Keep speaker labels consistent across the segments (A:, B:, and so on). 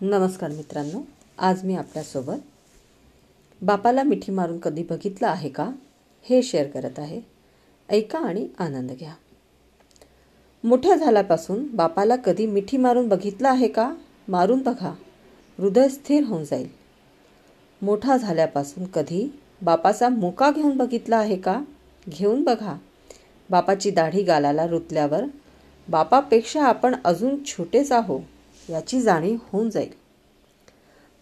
A: नमस्कार मित्रांनो आज मी आपल्यासोबत बापाला मिठी मारून कधी बघितलं आहे का हे शेअर करत आहे. ऐका आणि आनंद घ्या. मोठ्या झाल्यापासून बापाला कधी मिठी मारून बघितलं आहे का? मारून बघा. हृदय स्थिर होऊन जाईल. मोठा झाल्यापासून कधी बापाचा मुका घेऊन बघितला आहे का? घेऊन बघा. बापाची दाढी गालाला रुतल्यावर बापापेक्षा आपण अजून छोटेच आहो याची जाणीव होऊन जाईल.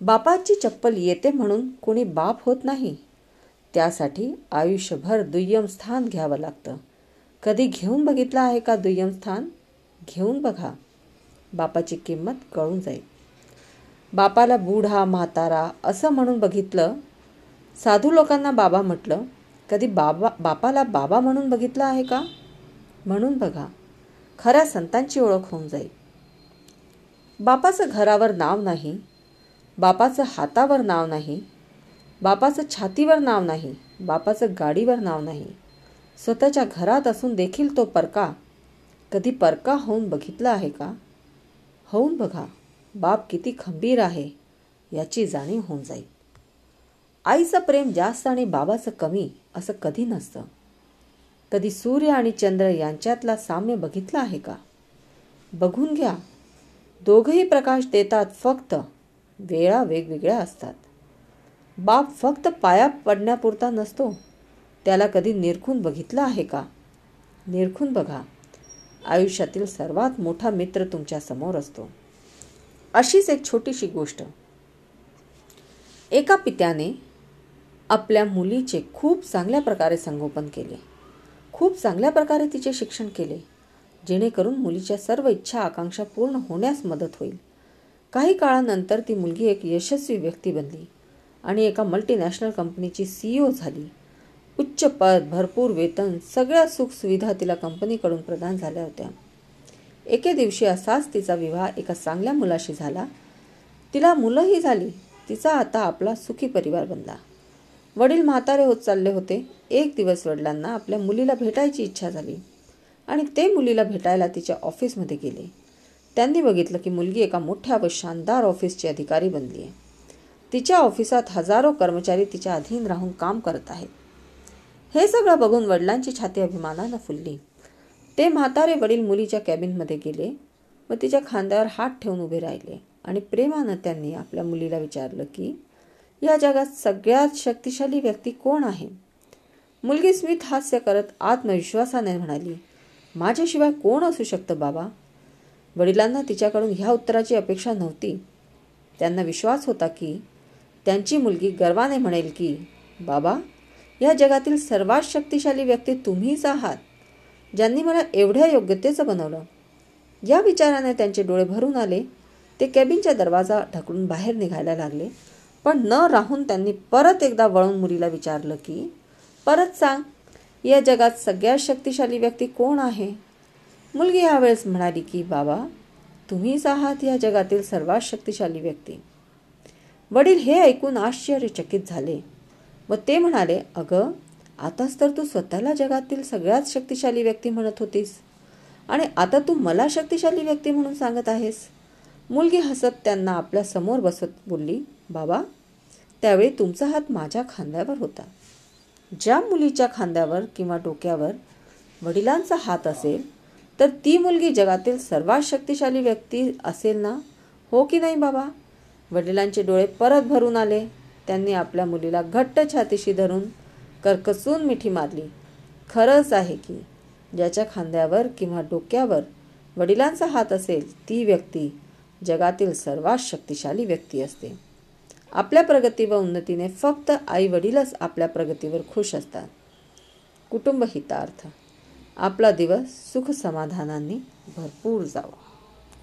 A: बापाची चप्पल येते म्हणून कोणी बाप होत नाही. त्यासाठी आयुष्यभर दुय्यम स्थान घ्यावं लागतं. कधी घेऊन बघितलं आहे का दुय्यम स्थान? घेऊन बघा. बापाची किंमत कळून जाईल. बापाला बूढा म्हातारा असं म्हणून बघितलं साधू लोकांना बाबा म्हटलं कधी बाबा बापाला बाबा म्हणून बघितलं आहे का? म्हणून बघा. खऱ्या संतांची ओळख होऊन जाईल. बापाचं घरावर नाव नाही बापाचं हातावर नाव नाही बापाचं छातीवर नाव नाही बापाचं गाडीवर नाव नाही. स्वतःच्या घरात असून देखील तो परका कधी परका होऊन बघितला आहे का? होऊन बघा बाप किती खंबीर आहे याची जाणीव होऊन जाईल. आईचं प्रेम जास्त आणि बाबाचं कमी असं कधी नसतं. कधी सूर्य आणि चंद्र यांच्यातला साम्य बघितला आहे का? बघून घ्या दोघही प्रकाश देतात फक्त. वेळा वेगवेगळ्या असतात. बाप फक्त पाया पडण्यापुरता नसतो. त्याला कधी निरखून बघितलं आहे का? निरखून बघा. आयुष्यातील सर्वात मोठा मित्र तुमच्यासमोर असतो. अशीच एक छोटीशी गोष्ट. एका पित्याने आपल्या मुलीचे खूप चांगल्या प्रकारे संगोपन केले. खूप चांगल्या प्रकारे तिचे शिक्षण केले. जेणेकरून मुलीच्या सर्व इच्छा आकांक्षा पूर्ण होण्यास मदत होईल. काही काळानंतर ती मुलगी एक यशस्वी व्यक्ती बनली आणि एका मल्टीनॅशनल कंपनीची सीईओ झाली. उच्च पद भरपूर वेतन सगळ्या सुखसुविधा तिला कंपनीकडून प्रदान झाल्या होत्या. एके दिवशी असाच तिचा विवाह एका चांगल्या मुलाशी झाला. तिला मुलंही झाली. तिचा आता आपला सुखी परिवार बनला. वडील म्हातारे होत चालले होते. एक दिवस वडिलांना आपल्या मुलीला भेटायची इच्छा झाली. आणि ते मुलीला भेटायला तिच्या ऑफिसमध्ये गेले. त्यांनी बघितलं की मुलगी एका मोठ्या व शानदार ऑफिसची अधिकारी बनली आहे. तिच्या ऑफिसात हजारो कर्मचारी तिच्या अधीन राहून काम करत आहेत. हे सगळं बघून वडिलांची छाती अभिमानानं फुलली. ते म्हातारे वडील मुलीच्या कॅबिनमध्ये गेले व तिच्या खांद्यावर हात ठेवून उभे राहिले आणि प्रेमानं त्यांनी आपल्या मुलीला विचारलं की या जगात सगळ्यात शक्तिशाली व्यक्ती कोण आहे? मुलगी स्मित हास्य करत आत्मविश्वासाने म्हणाली माझ्याशिवाय कोण असू शकतं बाबा? वडिलांना तिच्याकडून ह्या उत्तराची अपेक्षा नव्हती. त्यांना विश्वास होता की त्यांची मुलगी गर्वाने म्हणेल की बाबा या जगातील सर्वात शक्तिशाली व्यक्ती तुम्हीच आहात ज्यांनी मला एवढ्या योग्यतेचं बनवलं. या विचाराने त्यांचे डोळे भरून आले. ते कॅबिनच्या दरवाजा ढकलून बाहेर निघायला लागले. पण न राहून त्यांनी परत एकदा वळून मुलीला विचारलं की परत सांग या जगात सगळ्यात शक्तिशाली व्यक्ती कोण आहे? मुलगी यावेळेस म्हणाली की बाबा तुम्हीच आहात या जगातील सर्वात शक्तिशाली व्यक्ती. वडील हे ऐकून आश्चर्यचकित झाले व ते म्हणाले अगं आताच तर तू स्वतःला जगातील सगळ्यात शक्तिशाली व्यक्ती म्हणत होतीस आणि आता तू मला शक्तिशाली व्यक्ती म्हणून सांगत आहेस. मुलगी हसत त्यांना आपल्यासमोर बसत बोलली बाबा त्यावेळी तुमचा हात माझ्या खांद्यावर होता. ज्या मुलीच्या खांद्यावर किंवा डोक्यावर वडिलांचा हात असेल तर ती मुलगी जगातील सर्वात शक्तिशाली व्यक्ती असेल ना? हो की नाही बाबा? वडिलांचे डोळे परत भरून आले. त्यांनी आपल्या मुलीला घट्ट छातीशी धरून करकसून मिठी मारली. खरंच आहे की ज्याच्या खांद्यावर किंवा डोक्यावर वडिलांचा हात असेल ती व्यक्ती जगातील सर्वात शक्तिशाली व्यक्ती असते. आपल्या प्रगती व उन्नतीने फक्त आई वडीलच आपल्या प्रगतीवर खुश असतात. कुटुंब हितार्थ. आपला दिवस सुख समाधानांनी भरपूर जावा.